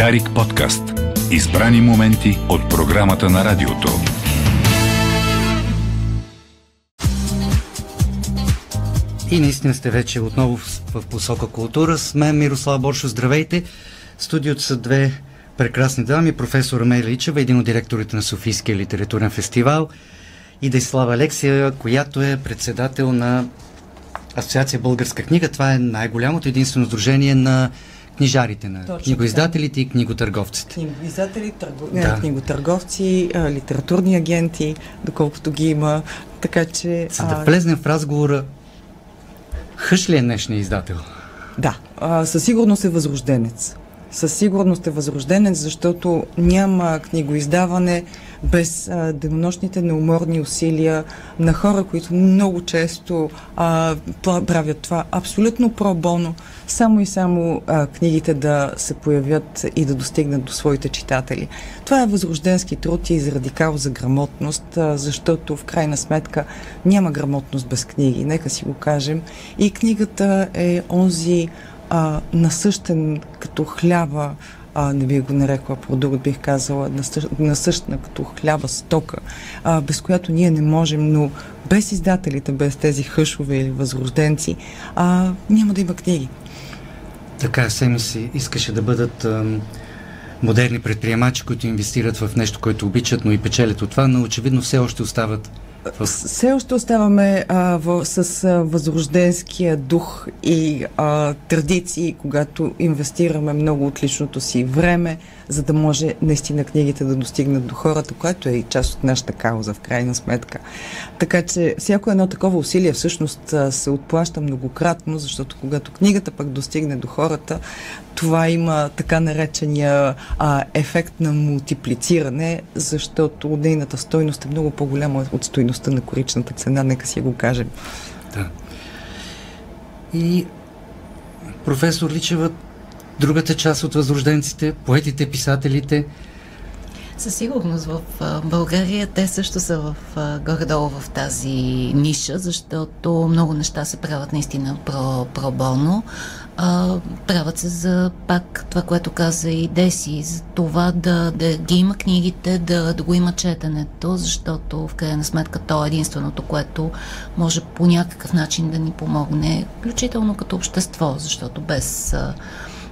Дарик подкаст. Избрани моменти от програмата на радиото. И наистина сте вече отново в, посока култура. С мен Мирослав Боршо, здравейте. Студиото са две прекрасни дами. Професор Амелия Ичева, един от директорите на Софийския литературен фестивал и Дайслава Алексия, която е председател на Асоциация Българска книга. Това е най-голямото единствено сдружение на книжарите, на Точно книгоиздателите така. и книготърговците. Книгоиздатели, търго... да. книготърговци, литературни агенти, доколкото ги има. Така че. За да влезнем в разговора, хъш ли е днешния издател? Да, а, със сигурност е възрожденец. Със сигурност е възрожденец, защото няма книгоиздаване, без а, денонощните неуморни усилия на хора, които много често а, правят това абсолютно пробоно, само и само а, книгите да се появят и да достигнат до своите читатели. Това е възрожденски труд и заради као за грамотност, а, защото в крайна сметка няма грамотност без книги, нека си го кажем. И книгата е онзи а, насъщен като хляба а, не бих го нарекла продукт, бих казала насъщна като хляба стока, а, без която ние не можем, но без издателите, без тези хъшове или възрожденци, а, няма да има книги. Така, Семи си искаше да бъдат ам, модерни предприемачи, които инвестират в нещо, което обичат, но и печелят от това, но очевидно все още остават все още оставаме а, в, с а, възрожденския дух и а, традиции, когато инвестираме много от личното си време, за да може наистина книгите да достигнат до хората, което е и част от нашата кауза в крайна сметка. Така че всяко едно такова усилие всъщност се отплаща многократно, защото когато книгата пък достигне до хората, това има така наречения а, ефект на мултиплициране, защото нейната стойност е много по-голяма от стойността на коричната цена, нека си го кажем. Да. И професор Личева, другата част от възрожденците, поетите, писателите, със сигурност в България те също са в, горе-долу в тази ниша, защото много неща се правят наистина про, пробоно. А, правят се за пак това, което каза и Деси, за това да, да ги има книгите, да, да го има четенето, защото в крайна сметка то е единственото, което може по някакъв начин да ни помогне, включително като общество, защото без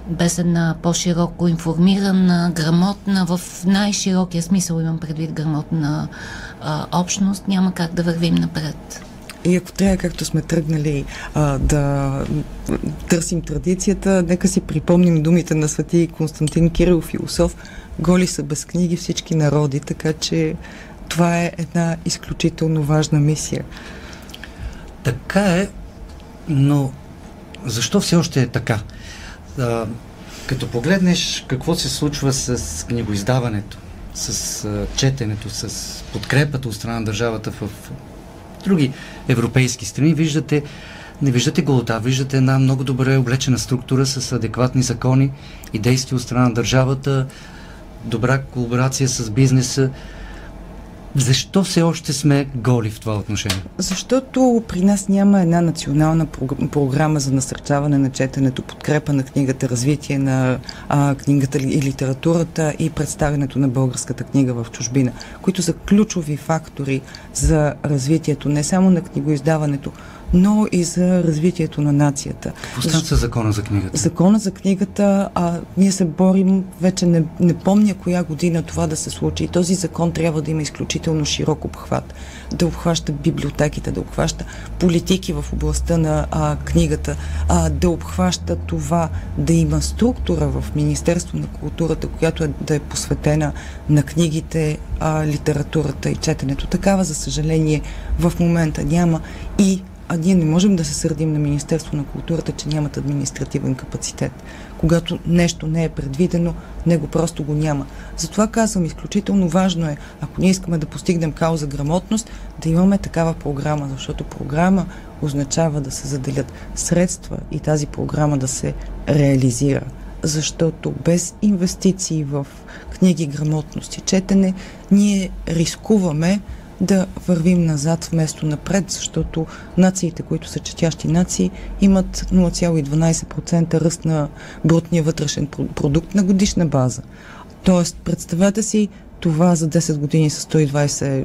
без една по-широко информирана, грамотна, в най-широкия смисъл имам предвид грамотна а, общност, няма как да вървим напред. И ако трябва, както сме тръгнали а, да търсим традицията, нека си припомним думите на свети Константин Кирил, философ, голи са без книги всички народи, така че това е една изключително важна мисия. Така е, но защо все още е така? А, като погледнеш какво се случва с книгоиздаването, с а, четенето, с подкрепата от страна на държавата в други европейски страни, виждате, не виждате голота, виждате една много добре облечена структура с адекватни закони и действия от страна на държавата, добра колаборация с бизнеса. Защо все още сме голи в това отношение? Защото при нас няма една национална програма за насърчаване на четенето, подкрепа на книгата, развитие на а, книгата и литературата и представянето на българската книга в чужбина, които са ключови фактори за развитието не само на книгоиздаването, но и за развитието на нацията. Какво стана с закона за книгата? Закона за книгата, а, ние се борим, вече не, не помня коя година това да се случи. И този закон трябва да има изключително широк обхват. Да обхваща библиотеките, да обхваща политики в областта на а, книгата, а, да обхваща това да има структура в Министерство на културата, която е, да е посветена на книгите, а, литературата и четенето. Такава, за съжаление, в момента няма и а ние не можем да се сърдим на Министерство на културата, че нямат административен капацитет. Когато нещо не е предвидено, него просто го няма. Затова казвам, изключително важно е, ако ние искаме да постигнем кауза грамотност, да имаме такава програма, защото програма означава да се заделят средства и тази програма да се реализира. Защото без инвестиции в книги, грамотност и четене, ние рискуваме да вървим назад вместо напред, защото нациите, които са четящи нации, имат 0,12% ръст на брутния вътрешен продукт на годишна база. Тоест, представете си това за 10 години с 120,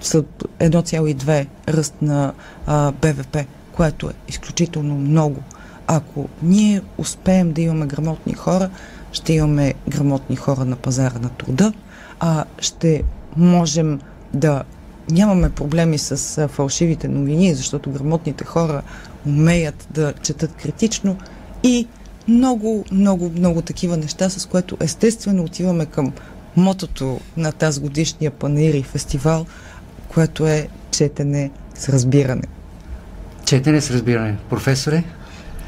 с 1,2 ръст на а, БВП, което е изключително много. Ако ние успеем да имаме грамотни хора, ще имаме грамотни хора на пазара на труда, а ще можем да нямаме проблеми с фалшивите новини, защото грамотните хора умеят да четат критично и много, много, много такива неща, с което естествено отиваме към мотото на тази годишния панир и фестивал, което е четене с разбиране. Четене с разбиране. Професоре?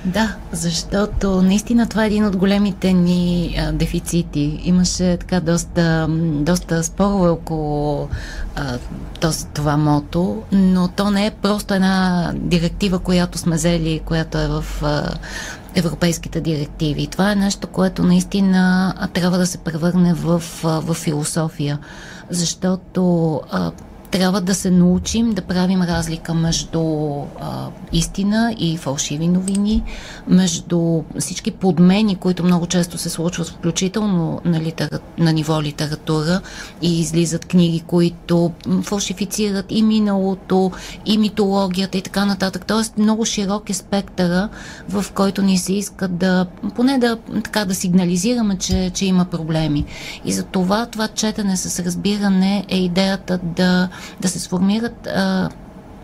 Да, защото наистина това е един от големите ни а, дефицити. Имаше така доста, доста спорове около а, този, това мото, но то не е просто една директива, която сме взели, която е в а, европейските директиви. Това е нещо, което наистина трябва да се превърне в, в философия, защото а, трябва да се научим да правим разлика между а, истина и фалшиви новини, между всички подмени, които много често се случват, включително на, литера... на ниво литература и излизат книги, които фалшифицират и миналото, и митологията и така нататък. Тоест много широк е спектъра, в който ни се иска да, поне да, така, да сигнализираме, че, че има проблеми. И за това това четене с разбиране е идеята да да се сформират а,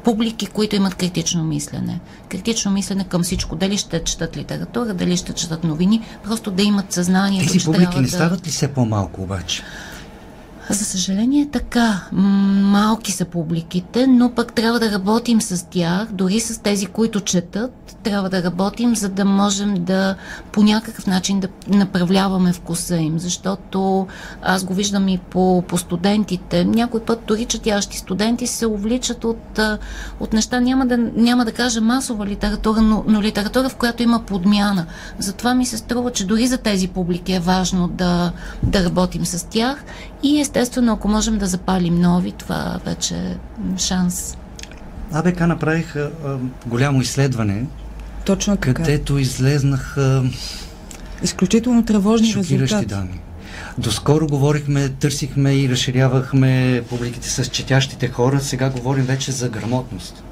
публики, които имат критично мислене. Критично мислене към всичко. Дали ще четат литература, дали ще четат новини, просто да имат съзнание. Тези публики не стават ли все по-малко обаче? За съжаление така. Малки са публиките, но пък трябва да работим с тях, дори с тези, които четат, трябва да работим, за да можем да по някакъв начин да направляваме вкуса им, защото аз го виждам и по, по студентите. Някой път дори четящи студенти се увличат от, от неща, няма да, няма да кажа масова литература, но, но литература, в която има подмяна. Затова ми се струва, че дори за тези публики е важно да, да работим с тях и естествено, ако можем да запалим нови, това вече е шанс. АБК направиха а, голямо изследване, Точно така. където излезнаха изключително тревожни шокиращи резултати. данни. Доскоро говорихме, търсихме и разширявахме публиките с четящите хора, сега говорим вече за грамотност.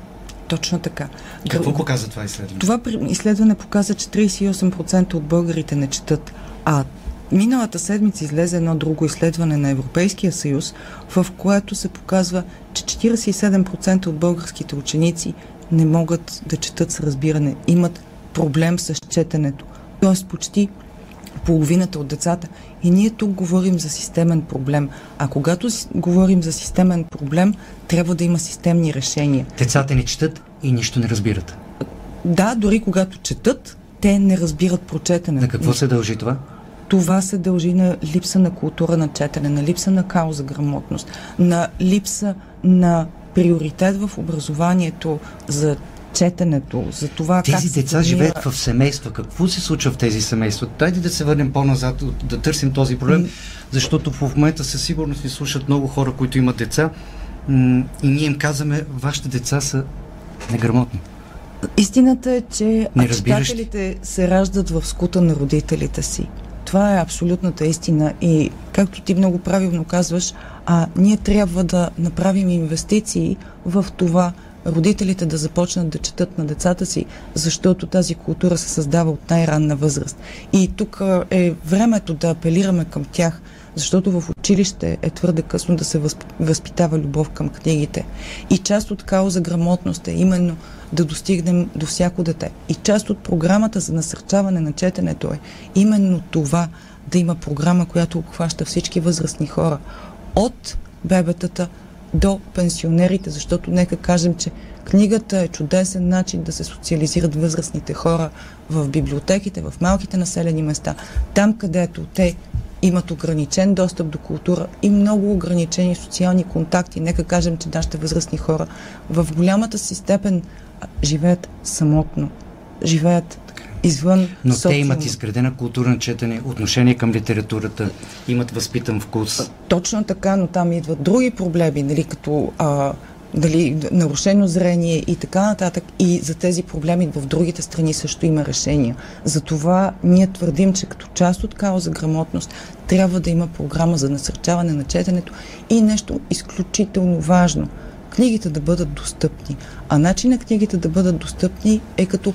Точно така. Какво показва това изследване? Това изследване показа, че 38% от българите не четат, а Миналата седмица излезе едно друго изследване на Европейския съюз, в което се показва, че 47% от българските ученици не могат да четат с разбиране, имат проблем с четенето. Тоест почти половината от децата. И ние тук говорим за системен проблем. А когато говорим за системен проблем, трябва да има системни решения. Децата не четат и нищо не разбират. Да, дори когато четат, те не разбират прочетене. На какво се дължи това? Това се дължи на липса на култура на четене, на липса на кауза грамотност, на липса на приоритет в образованието за четенето, за това тези как деца формира... живеят в семейства. Какво се случва в тези семейства? Дайте да се върнем по-назад, да търсим този проблем, защото в момента със сигурност ни слушат много хора, които имат деца и ние им казваме, вашите деца са неграмотни. Истината е, че читателите се раждат в скута на родителите си. Това е абсолютната истина и както ти много правилно казваш, а ние трябва да направим инвестиции в това родителите да започнат да четат на децата си, защото тази култура се създава от най-ранна възраст. И тук е времето да апелираме към тях, защото в училище е твърде късно да се възпитава любов към книгите. И част от кауза грамотност е именно да достигнем до всяко дете. И част от програмата за насърчаване на четенето е именно това да има програма, която обхваща всички възрастни хора. От бебетата до пенсионерите, защото нека кажем, че книгата е чудесен начин да се социализират възрастните хора в библиотеките, в малките населени места, там където те имат ограничен достъп до култура и много ограничени социални контакти. Нека кажем, че нашите възрастни хора в голямата си степен живеят самотно, живеят извън Но собствено. те имат изградена култура на четене, отношение към литературата, имат възпитан вкус. Точно така, но там идват други проблеми, нали, като а, дали, нарушено зрение и така нататък. И за тези проблеми в другите страни също има решения. Затова ние твърдим, че като част от као за грамотност трябва да има програма за насърчаване на четенето и нещо изключително важно книгите да бъдат достъпни. А начинът книгите да бъдат достъпни е като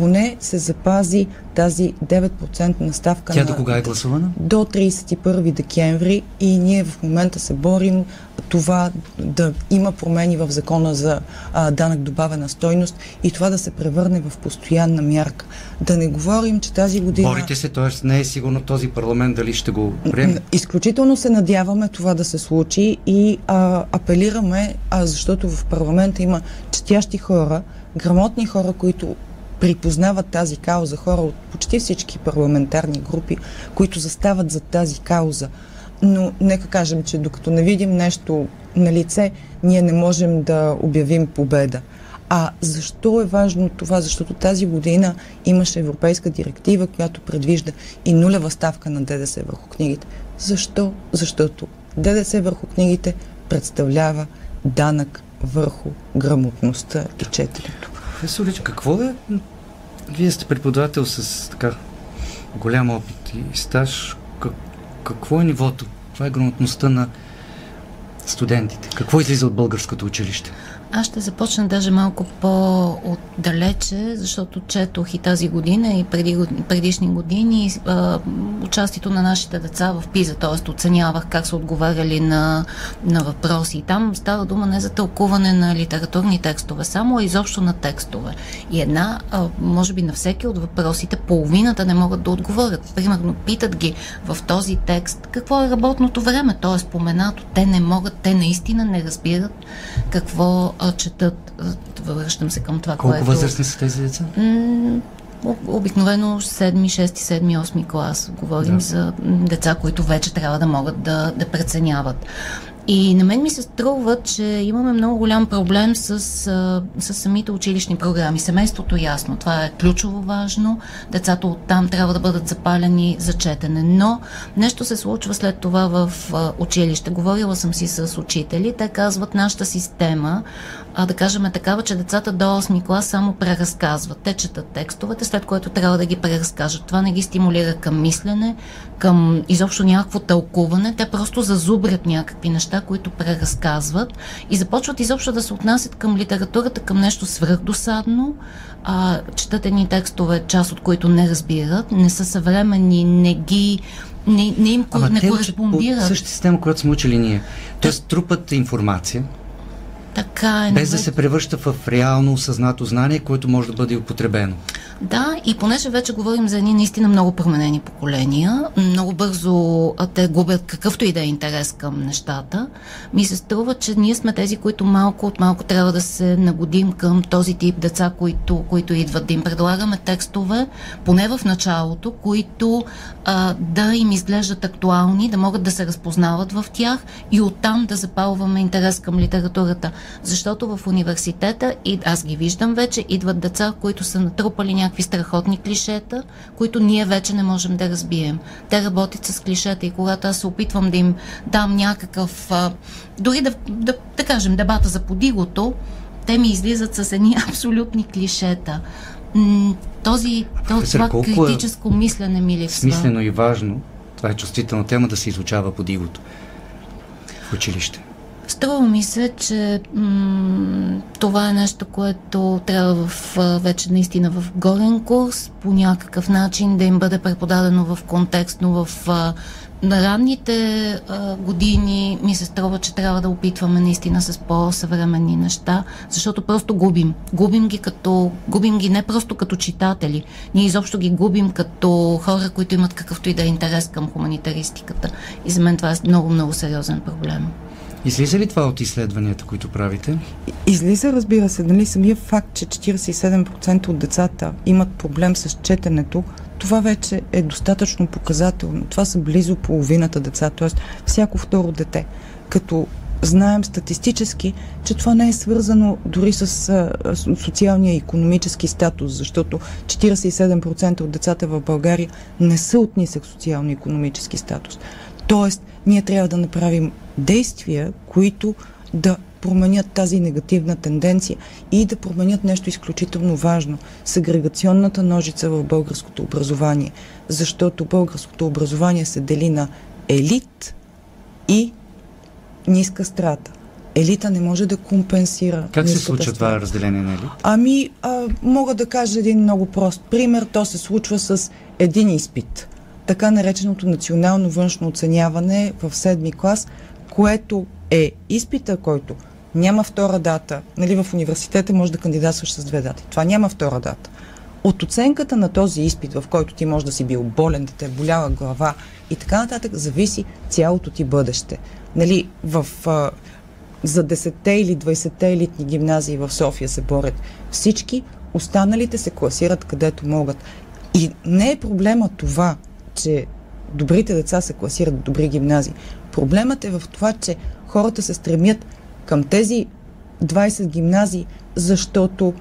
поне се запази тази 9% наставка Тя на... до кога е гласувана? До 31 декември и ние в момента се борим това да има промени в закона за а, данък добавена стойност и това да се превърне в постоянна мярка. Да не говорим, че тази година... Борите се, т.е. не е сигурно този парламент дали ще го приеме. Изключително се надяваме това да се случи и а, апелираме, а, защото в парламента има четящи хора, грамотни хора, които припознават тази кауза, хора от почти всички парламентарни групи, които застават за тази кауза. Но нека кажем, че докато не видим нещо на лице, ние не можем да обявим победа. А защо е важно това? Защото тази година имаше европейска директива, която предвижда и нулева ставка на ДДС върху книгите. Защо? Защото ДДС върху книгите представлява данък върху грамотността и четенето. Професор Лич, какво е? Вие сте преподавател с така голям опит и стаж. Как, какво е нивото? Това е грамотността на студентите. Какво излиза от българското училище? Аз ще започна даже малко по-отдалече, защото четох и тази година, и преди, предишни години а, участието на нашите деца в ПИЗа, т.е. оценявах как са отговаряли на, на въпроси. И там става дума не за тълкуване на литературни текстове, само а изобщо на текстове. И една, а, може би на всеки от въпросите, половината не могат да отговорят. Примерно, питат ги в този текст какво е работното време, т.е. споменато. Те не могат, те наистина не разбират какво четат. Връщам се към това, Колко което... възрастни са тези деца? М- обикновено 7, 6, 7, 8 клас. Говорим Да. за деца, които вече трябва да могат да, да преценяват. И на мен ми се струва, че имаме много голям проблем с, с самите училищни програми. Семейството ясно, това е ключово важно. Децата оттам трябва да бъдат запалени за четене. Но нещо се случва след това в училище. Говорила съм си с учители. Те казват, нашата система, а, да кажем е такава, че децата до 8 клас само преразказват. Те четат текстовете, след което трябва да ги преразкажат. Това не ги стимулира към мислене, към изобщо някакво тълкуване. Те просто зазубрят някакви неща, които преразказват и започват изобщо да се отнасят към литературата, към нещо свръхдосадно, а, четат едни текстове, част от които не разбират, не са съвременни, не ги не, не им Ама не те учат по кореспондират. същата система, която сме учили ние. Тоест трупат информация, Така е. без да се превръща в реално осъзнато знание, което може да бъде употребено. Да, и понеже вече говорим за едни наистина много променени поколения, много бързо те губят какъвто и да е интерес към нещата, ми се струва, че ние сме тези, които малко от малко трябва да се нагодим към този тип деца, които, които идват. Да им предлагаме текстове, поне в началото, които а, да им изглеждат актуални, да могат да се разпознават в тях и оттам да запалваме интерес към литературата. Защото в университета, и аз ги виждам вече, идват деца, които са натрупали някакви страхотни клишета, които ние вече не можем да разбием. Те работят с клишета и когато аз се опитвам да им дам някакъв, а, дори да, да, да кажем, дебата за подигото, те ми излизат с едни абсолютни клишета. Този, то, професор, това е критическо мислене ми липсва. Смислено и важно, това е чувствителна тема, да се изучава по дивото в училище. Струва ми се, че м- това е нещо, което трябва в, вече наистина в горен курс по някакъв начин да им бъде преподадено в контекст, но в а, на ранните а, години ми се струва, че трябва да опитваме наистина с по-съвременни неща, защото просто губим. Губим ги като, губим ги не просто като читатели, ние изобщо ги губим като хора, които имат какъвто и да е интерес към хуманитаристиката. И за мен това е много, много сериозен проблем. Излиза ли това от изследванията, които правите? Излиза, разбира се, нали, самия факт, че 47% от децата имат проблем с четенето, това вече е достатъчно показателно. Това са близо половината деца, т.е. всяко второ дете. Като знаем статистически, че това не е свързано дори с а, социалния и економически статус, защото 47% от децата в България не са от нисък социално-економически статус. Тоест, ние трябва да направим действия, които да променят тази негативна тенденция и да променят нещо изключително важно сегрегационната ножица в българското образование. Защото българското образование се дели на елит и ниска страта. Елита не може да компенсира. Как се случва страта. това разделение на елит? Ами, а, мога да кажа един много прост пример. То се случва с един изпит. Така нареченото национално външно оценяване в седми клас, което е изпита, който няма втора дата. Нали, в университета може да кандидатстваш с две дати. Това няма втора дата. От оценката на този изпит, в който ти може да си бил болен, да те е боляла глава и така нататък, зависи цялото ти бъдеще. Нали, в, а, за 10-те или 20-те елитни гимназии в София се борят всички, останалите се класират където могат. И не е проблема това, че добрите деца се класират в добри гимназии. Проблемът е в това, че хората се стремят към тези 20 гимназии, защото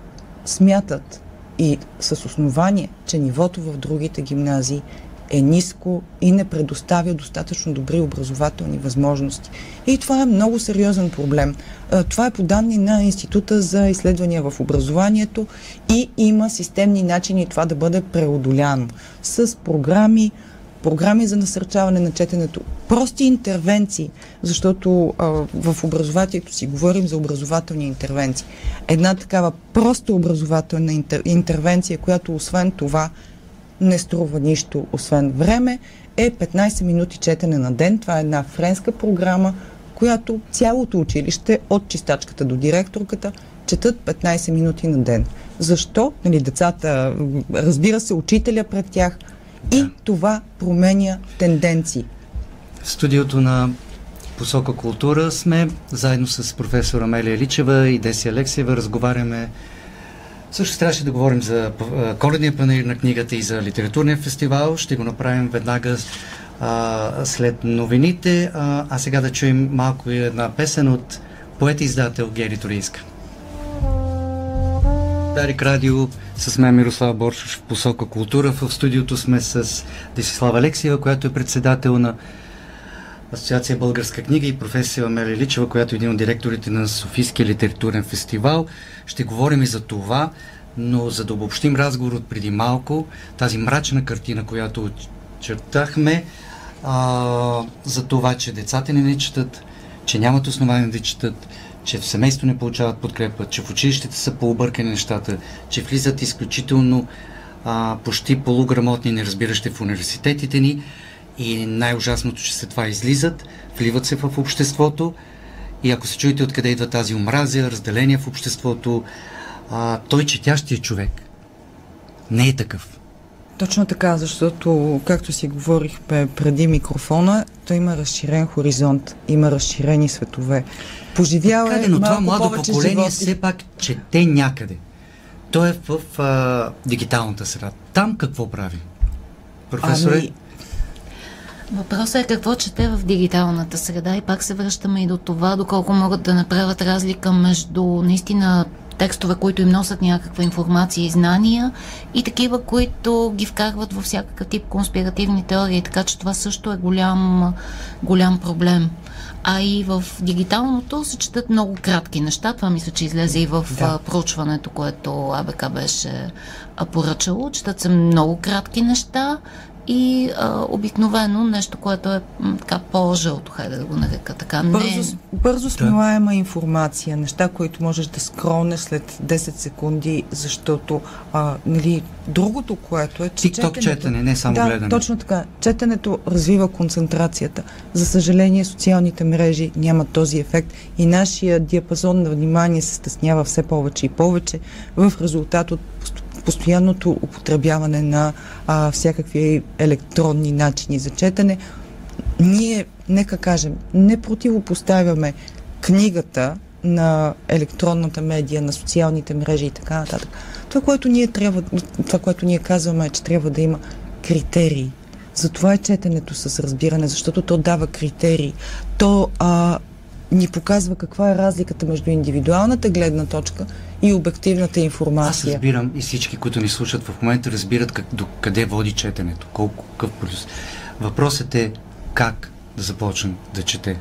смятат и с основание, че нивото в другите гимназии е ниско и не предоставя достатъчно добри образователни възможности. И това е много сериозен проблем. Това е по данни на Института за изследвания в образованието и има системни начини това да бъде преодоляно с програми, програми за насърчаване на четенето, прости интервенции, защото а, в образованието си говорим за образователни интервенции. Една такава проста образователна интер, интервенция, която освен това не струва нищо, освен време, е 15 минути четене на ден. Това е една френска програма, която цялото училище, от чистачката до директорката, четат 15 минути на ден. Защо? Нали, децата, разбира се, учителя пред тях – и да. това променя тенденции. В студиото на Посока култура сме, заедно с професор Амелия Личева и Деси Алексиева, разговаряме също трябваше да говорим за коледния панер на книгата и за литературния фестивал. Ще го направим веднага а, след новините. А, а сега да чуем малко една песен от поет-издател Гери Туринска. Дарик Радио с мен Мирослав Боршош в посока култура. В студиото сме с Десислава Алексиева, която е председател на Асоциация Българска книга и професия Амелия Личева, която е един от директорите на Софийския литературен фестивал. Ще говорим и за това, но за да обобщим разговор от преди малко, тази мрачна картина, която чертахме, а, за това, че децата не не четат, че нямат основания да четат, че в семейство не получават подкрепа, че в училището са пообъркани нещата, че влизат изключително а, почти полуграмотни, неразбиращи в университетите ни и най-ужасното, че след това излизат, вливат се в обществото и ако се чуете откъде идва тази омразия, разделение в обществото, а, той четящия човек не е такъв. Точно така, защото, както си говорихме преди микрофона, той има разширен хоризонт, има разширени светове. Поживява така, е но това младо поколение животи. все пак чете някъде. То е в а, дигиталната среда. Там какво прави? Професоре? Ами, Въпросът е какво чете в дигиталната среда и пак се връщаме и до това, доколко могат да направят разлика между наистина текстове, които им носят някаква информация и знания и такива, които ги вкарват във всякакъв тип конспиративни теории, така че това също е голям, голям проблем. А и в дигиталното се четат много кратки неща. Това мисля, че излезе и в да. проучването, което АБК беше поръчало. Четат се много кратки неща и а, обикновено нещо, което е м, така по-жълто, хайде да го нарека така. Бързо, не... бързо смилаема да. информация, неща, които можеш да скронеш след 10 секунди, защото а, нали, другото, което е, че TikTok четене, не само да, гледане. точно така. Четенето развива концентрацията. За съжаление, социалните мрежи нямат този ефект и нашия диапазон на внимание се стеснява все повече и повече в резултат от постоянното употребяване на а, всякакви електронни начини за четене, ние, нека кажем, не противопоставяме книгата на електронната медия, на социалните мрежи и така нататък. Това, което ние трябва, това, което ние казваме е, че трябва да има критерии. Затова е четенето с разбиране, защото то дава критерии. То а, ни показва каква е разликата между индивидуалната гледна точка и обективната информация. Аз разбирам и всички, които ни слушат в момента, разбират как, до къде води четенето, колко какъв плюс. Въпросът е как да започнем да чете.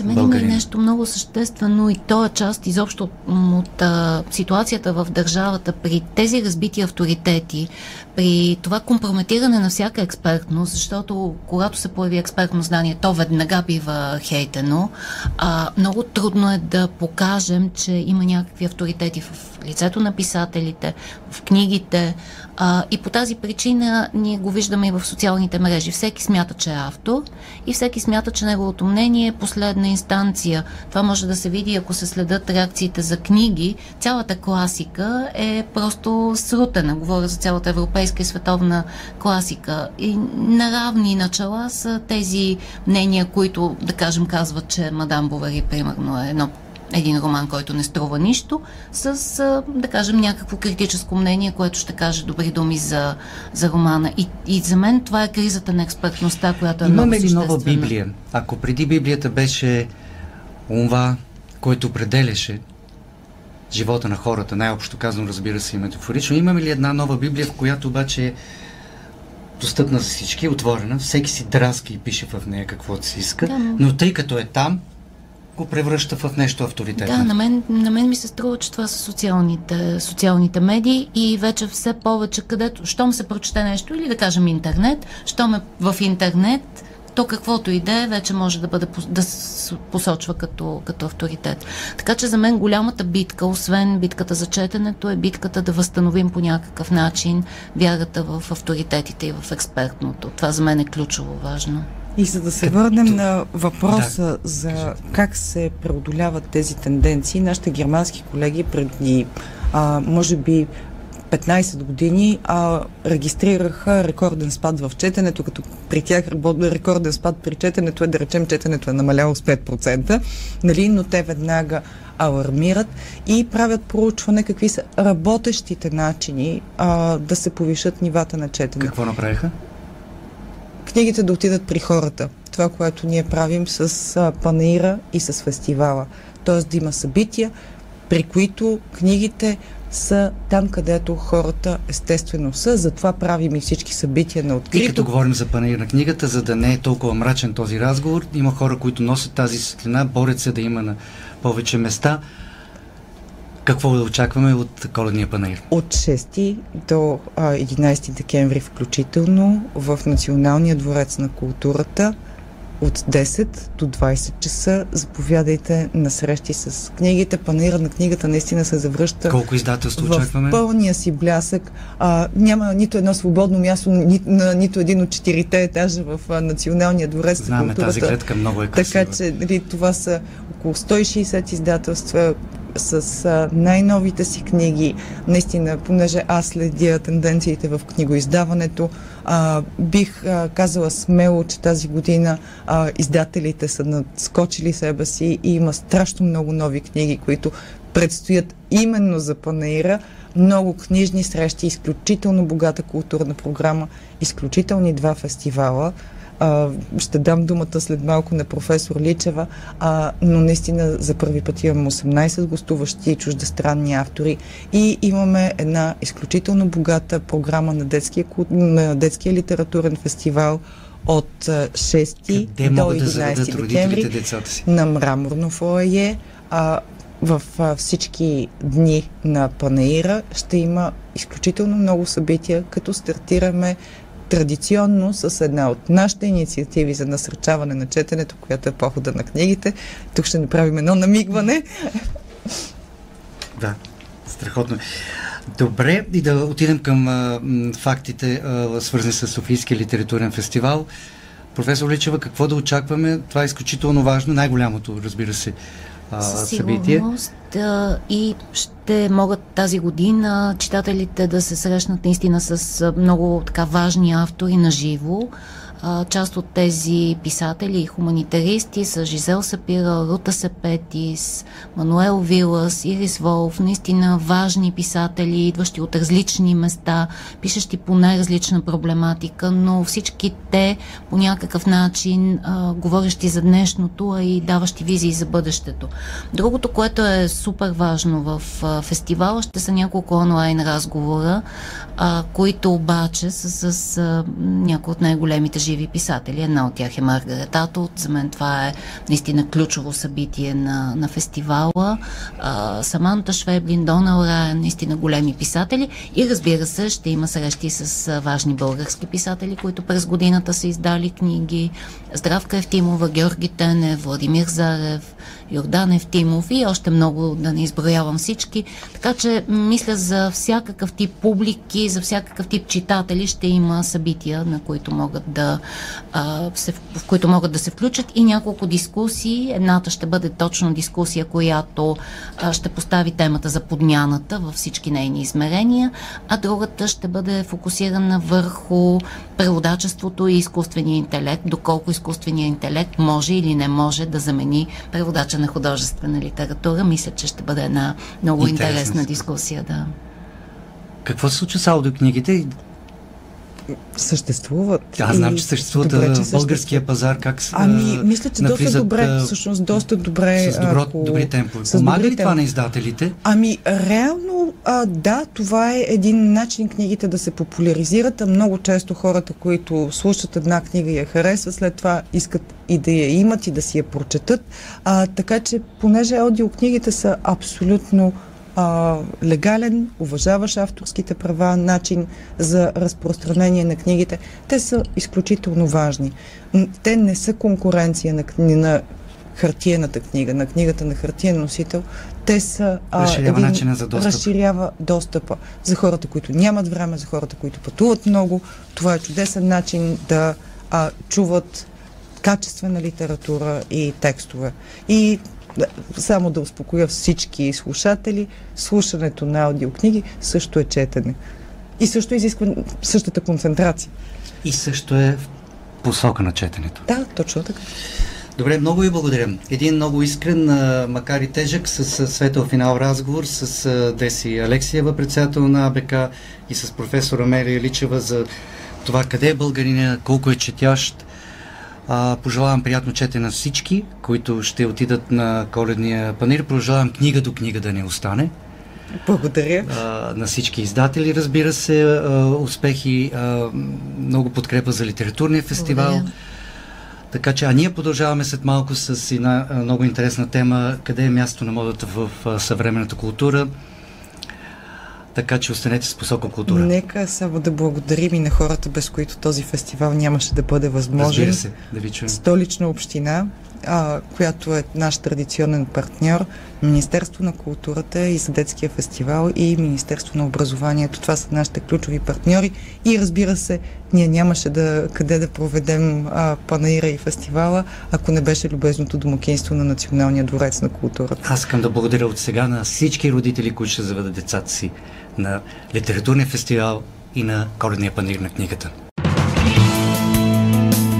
За мен има и нещо много съществено и то е част изобщо от, от а, ситуацията в държавата при тези разбити авторитети, при това компрометиране на всяка експертност, защото когато се появи експертно знание, то веднага бива хейтено. А, много трудно е да покажем, че има някакви авторитети в лицето на писателите, в книгите. А, и по тази причина ние го виждаме и в социалните мрежи. Всеки смята, че е автор и всеки смята, че неговото мнение е последна инстанция. Това може да се види, ако се следят реакциите за книги. Цялата класика е просто срутена. Говоря за цялата европейска и световна класика. И на равни начала са тези мнения, които, да кажем, казват, че Мадам Бовари, примерно, е едно един роман, който не струва нищо, с, да кажем, някакво критическо мнение, което ще каже добри думи за, за романа. И, и за мен това е кризата на експертността, която е Имаме много ли нова Библия? Ако преди Библията беше онова, което определяше живота на хората, най-общо казвам, разбира се, и метафорично, имаме ли една нова Библия, в която обаче е достъпна за всички, отворена, всеки си драски и пише в нея каквото си иска, да, но тъй като е там, го превръща в нещо авторитетно. Да, на мен, на мен ми се струва, че това са социалните, социалните медии и вече все повече, където, щом се прочете нещо, или да кажем интернет, щом е в интернет, то каквото и да е, вече може да бъде да се посочва като, като авторитет. Така че за мен голямата битка, освен битката за четенето, е битката да възстановим по някакъв начин вярата в авторитетите и в експертното. Това за мен е ключово важно. И за да се върнем на въпроса да. за как се преодоляват тези тенденции, нашите германски колеги преди, а, може би, 15 години а, регистрираха рекорден спад в четенето, като при тях рекорден спад при четенето е да речем четенето е намаляло с 5%, нали? но те веднага алармират и правят проучване какви са работещите начини а, да се повишат нивата на четене. Какво направиха? Книгите да отидат при хората. Това, което ние правим с панаира и с фестивала. Тоест да има събития, при които книгите са там, където хората естествено са. Затова правим и всички събития на открито. И като говорим за панаир на книгата, за да не е толкова мрачен този разговор, има хора, които носят тази светлина, борят се да има на повече места. Какво да очакваме от коледния панаир? От 6 до а, 11 декември включително в Националния дворец на културата от 10 до 20 часа. Заповядайте на срещи с книгите. Панера на книгата наистина се завръща. Колко издателство очакваме? В пълния си блясък. А, няма нито едно свободно място ни, на нито един от четирите етажа в а, Националния дворец Знаме, тази гледка много е красива. Така че нали, това са около 160 издателства, с най-новите си книги. Наистина, понеже аз следя тенденциите в книгоиздаването, а, бих а, казала смело, че тази година а, издателите са надскочили себе си и има страшно много нови книги, които предстоят именно за Панаира. Много книжни срещи, изключително богата културна програма, изключителни два фестивала. А, ще дам думата след малко на професор Личева, а, но наистина за първи път имаме 18 гостуващи чуждестранни автори и имаме една изключително богата програма на детския, на детския литературен фестивал от 6 Къде до 11 да декември на Мраморно фоае. А, в а, всички дни на Панаира ще има изключително много събития, като стартираме традиционно с една от нашите инициативи за насърчаване на четенето, която е похода на книгите. Тук ще направим едно намигване. Да, страхотно. Добре, и да отидем към а, фактите, а, свързани с Софийския литературен фестивал. Професор Личева, какво да очакваме? Това е изключително важно, най-голямото, разбира се, а, събитие. Да, и ще могат тази година читателите да се срещнат наистина с много така важни автори на живо. А, част от тези писатели и хуманитаристи са Жизел Сапира, Рута Сепетис, Мануел Вилас, Ирис Волф, наистина важни писатели, идващи от различни места, пишещи по най-различна проблематика, но всички те по някакъв начин а, говорещи за днешното, а и даващи визии за бъдещето. Другото, което е супер важно в а, фестивала, ще са няколко онлайн разговора, а, които обаче са с а, някои от най-големите живи писатели. Една от тях е Маргарет Атот. За мен това е наистина ключово събитие на, на фестивала. А, Саманта Швеблин, Донал Райан, наистина големи писатели. И разбира се, ще има срещи с важни български писатели, които през годината са издали книги. Здравка Евтимова, Георги Тенев, Владимир Зарев, Йордан Евтимов и още много да не изброявам всички. Така че мисля за всякакъв тип публики, за всякакъв тип читатели ще има събития, на които могат да, а, се, в които могат да се включат и няколко дискусии. Едната ще бъде точно дискусия, която а, ще постави темата за подмяната във всички нейни измерения, а другата ще бъде фокусирана върху преводачеството и изкуствения интелект, доколко изкуственият интелект може или не може да замени преводача на художествена литература. Мисля, че ще бъде една много интересна, интересна дискусия. Да. Какво се случва с аудиокнигите? Съществуват. Аз знам, че съществуват добре, че българския пазар. Как са, ами, мисля, че доста добре, всъщност доста добре. С добро, ако, добри темпове. Помага ли това на издателите? Ами, реално, а, да, това е един начин книгите да се популяризират, а много често хората, които слушат една книга и я харесват, след това искат и да я имат и да си я прочетат. А, така че, понеже аудиокнигите са абсолютно а, легален, уважаваш авторските права, начин за разпространение на книгите. Те са изключително важни. Те не са конкуренция на, на хартиената книга, на книгата на хартиен носител. Те са а, разширява един, начина за достъп. Разширява достъпа за хората, които нямат време, за хората, които пътуват много. Това е чудесен начин да а, чуват качествена литература и текстове. И само да успокоя всички слушатели, слушането на аудиокниги също е четене. И също изисква същата концентрация. И също е в посока на четенето. Да, точно така. Добре, много ви благодаря. Един много искрен, макар и тежък, с светъл финал разговор с Деси Алексиева, председател на АБК и с професор Амелия Личева за това къде е българина, колко е четящ, а, пожелавам приятно чете на всички, които ще отидат на коледния панир. Пожелавам книга до книга да не остане. Благодаря. А, на всички издатели, разбира се, а, успехи, а, много подкрепа за литературния фестивал. Благодаря. Така че, а ние продължаваме след малко с една много интересна тема, къде е място на модата в съвременната култура. Така че останете с посока култура. Нека само да благодарим и на хората, без които този фестивал нямаше да бъде възможен. Разбира се, да ви чуем. Столична община, а, която е наш традиционен партньор, Министерство на културата и за детския фестивал и Министерство на образованието. Това са нашите ключови партньори и разбира се, ние нямаше да къде да проведем а, панаира и фестивала, ако не беше любезното домакинство на Националния дворец на културата. Аз искам да благодаря от сега на всички родители, които ще заведат децата си на литературния фестивал и на коледния панир на книгата.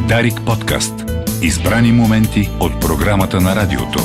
Дарик подкаст. Избрани моменти от програмата на радиото.